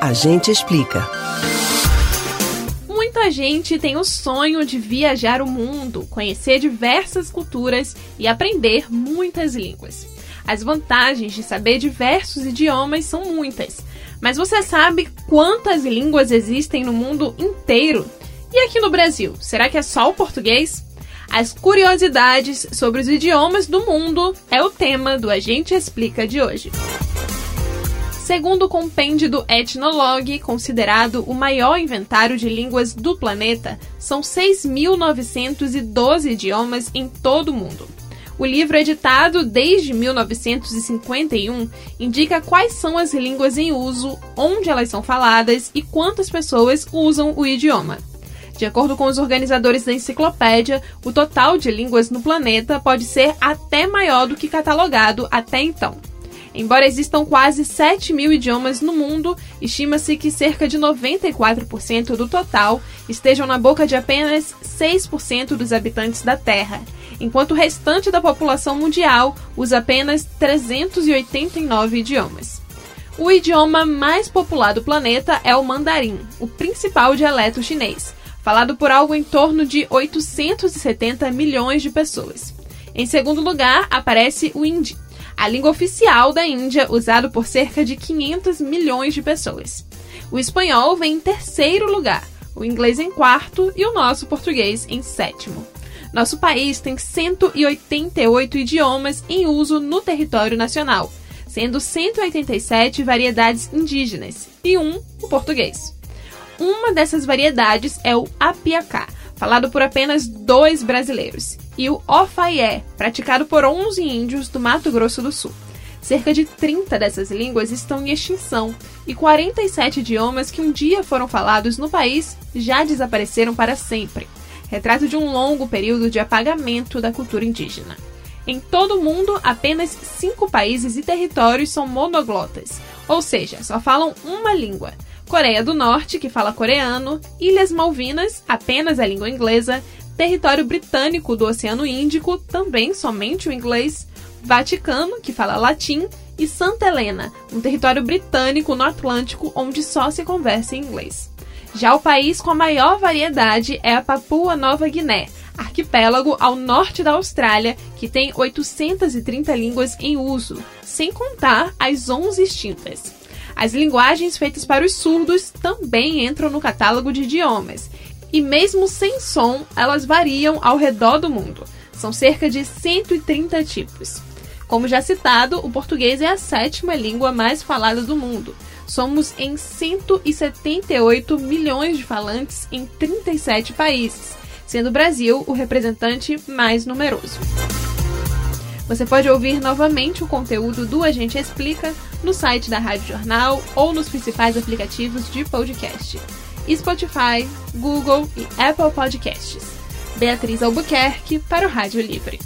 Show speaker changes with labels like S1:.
S1: A gente explica.
S2: Muita gente tem o sonho de viajar o mundo, conhecer diversas culturas e aprender muitas línguas. As vantagens de saber diversos idiomas são muitas, mas você sabe quantas línguas existem no mundo inteiro? E aqui no Brasil, será que é só o português? As curiosidades sobre os idiomas do mundo é o tema do Agente Explica de hoje. Segundo o compêndio do Ethnologue, considerado o maior inventário de línguas do planeta, são 6.912 idiomas em todo o mundo. O livro, editado desde 1951, indica quais são as línguas em uso, onde elas são faladas e quantas pessoas usam o idioma. De acordo com os organizadores da enciclopédia, o total de línguas no planeta pode ser até maior do que catalogado até então. Embora existam quase 7 mil idiomas no mundo, estima-se que cerca de 94% do total estejam na boca de apenas 6% dos habitantes da Terra, enquanto o restante da população mundial usa apenas 389 idiomas. O idioma mais popular do planeta é o mandarim, o principal dialeto chinês, falado por algo em torno de 870 milhões de pessoas. Em segundo lugar, aparece o hindi, a língua oficial da Índia, usado por cerca de 500 milhões de pessoas. O espanhol vem em terceiro lugar, o inglês em quarto e o nosso português em sétimo. Nosso país tem 188 idiomas em uso no território nacional, sendo 187 variedades indígenas e um o português. Uma dessas variedades é o apiacá, falado por apenas dois brasileiros, e o ofaié, praticado por 11 índios do Mato Grosso do Sul. Cerca de 30 dessas línguas estão em extinção e 47 idiomas que um dia foram falados no país já desapareceram para sempre. Retrato de um longo período de apagamento da cultura indígena. Em todo o mundo, apenas cinco países e territórios são monoglotas, ou seja, só falam uma língua. Coreia do Norte, que fala coreano, Ilhas Malvinas, apenas a língua inglesa, território britânico do Oceano Índico, também somente o inglês, Vaticano, que fala latim, e Santa Helena, um território britânico no Atlântico onde só se conversa em inglês. Já o país com a maior variedade é a Papua Nova Guiné, arquipélago ao norte da Austrália, que tem 830 línguas em uso, sem contar as 11 extintas. As linguagens feitas para os surdos também entram no catálogo de idiomas. E mesmo sem som, elas variam ao redor do mundo. São cerca de 130 tipos. Como já citado, o português é a sétima língua mais falada do mundo. Somos em 178 milhões de falantes em 37 países, sendo o Brasil o representante mais numeroso. Você pode ouvir novamente o conteúdo do Agente Explica no site da Rádio Jornal ou nos principais aplicativos de podcast: Spotify, Google e Apple Podcasts. Beatriz Albuquerque para o Rádio Livre.